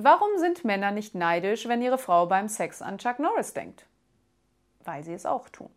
Warum sind Männer nicht neidisch, wenn ihre Frau beim Sex an Chuck Norris denkt? Weil sie es auch tun.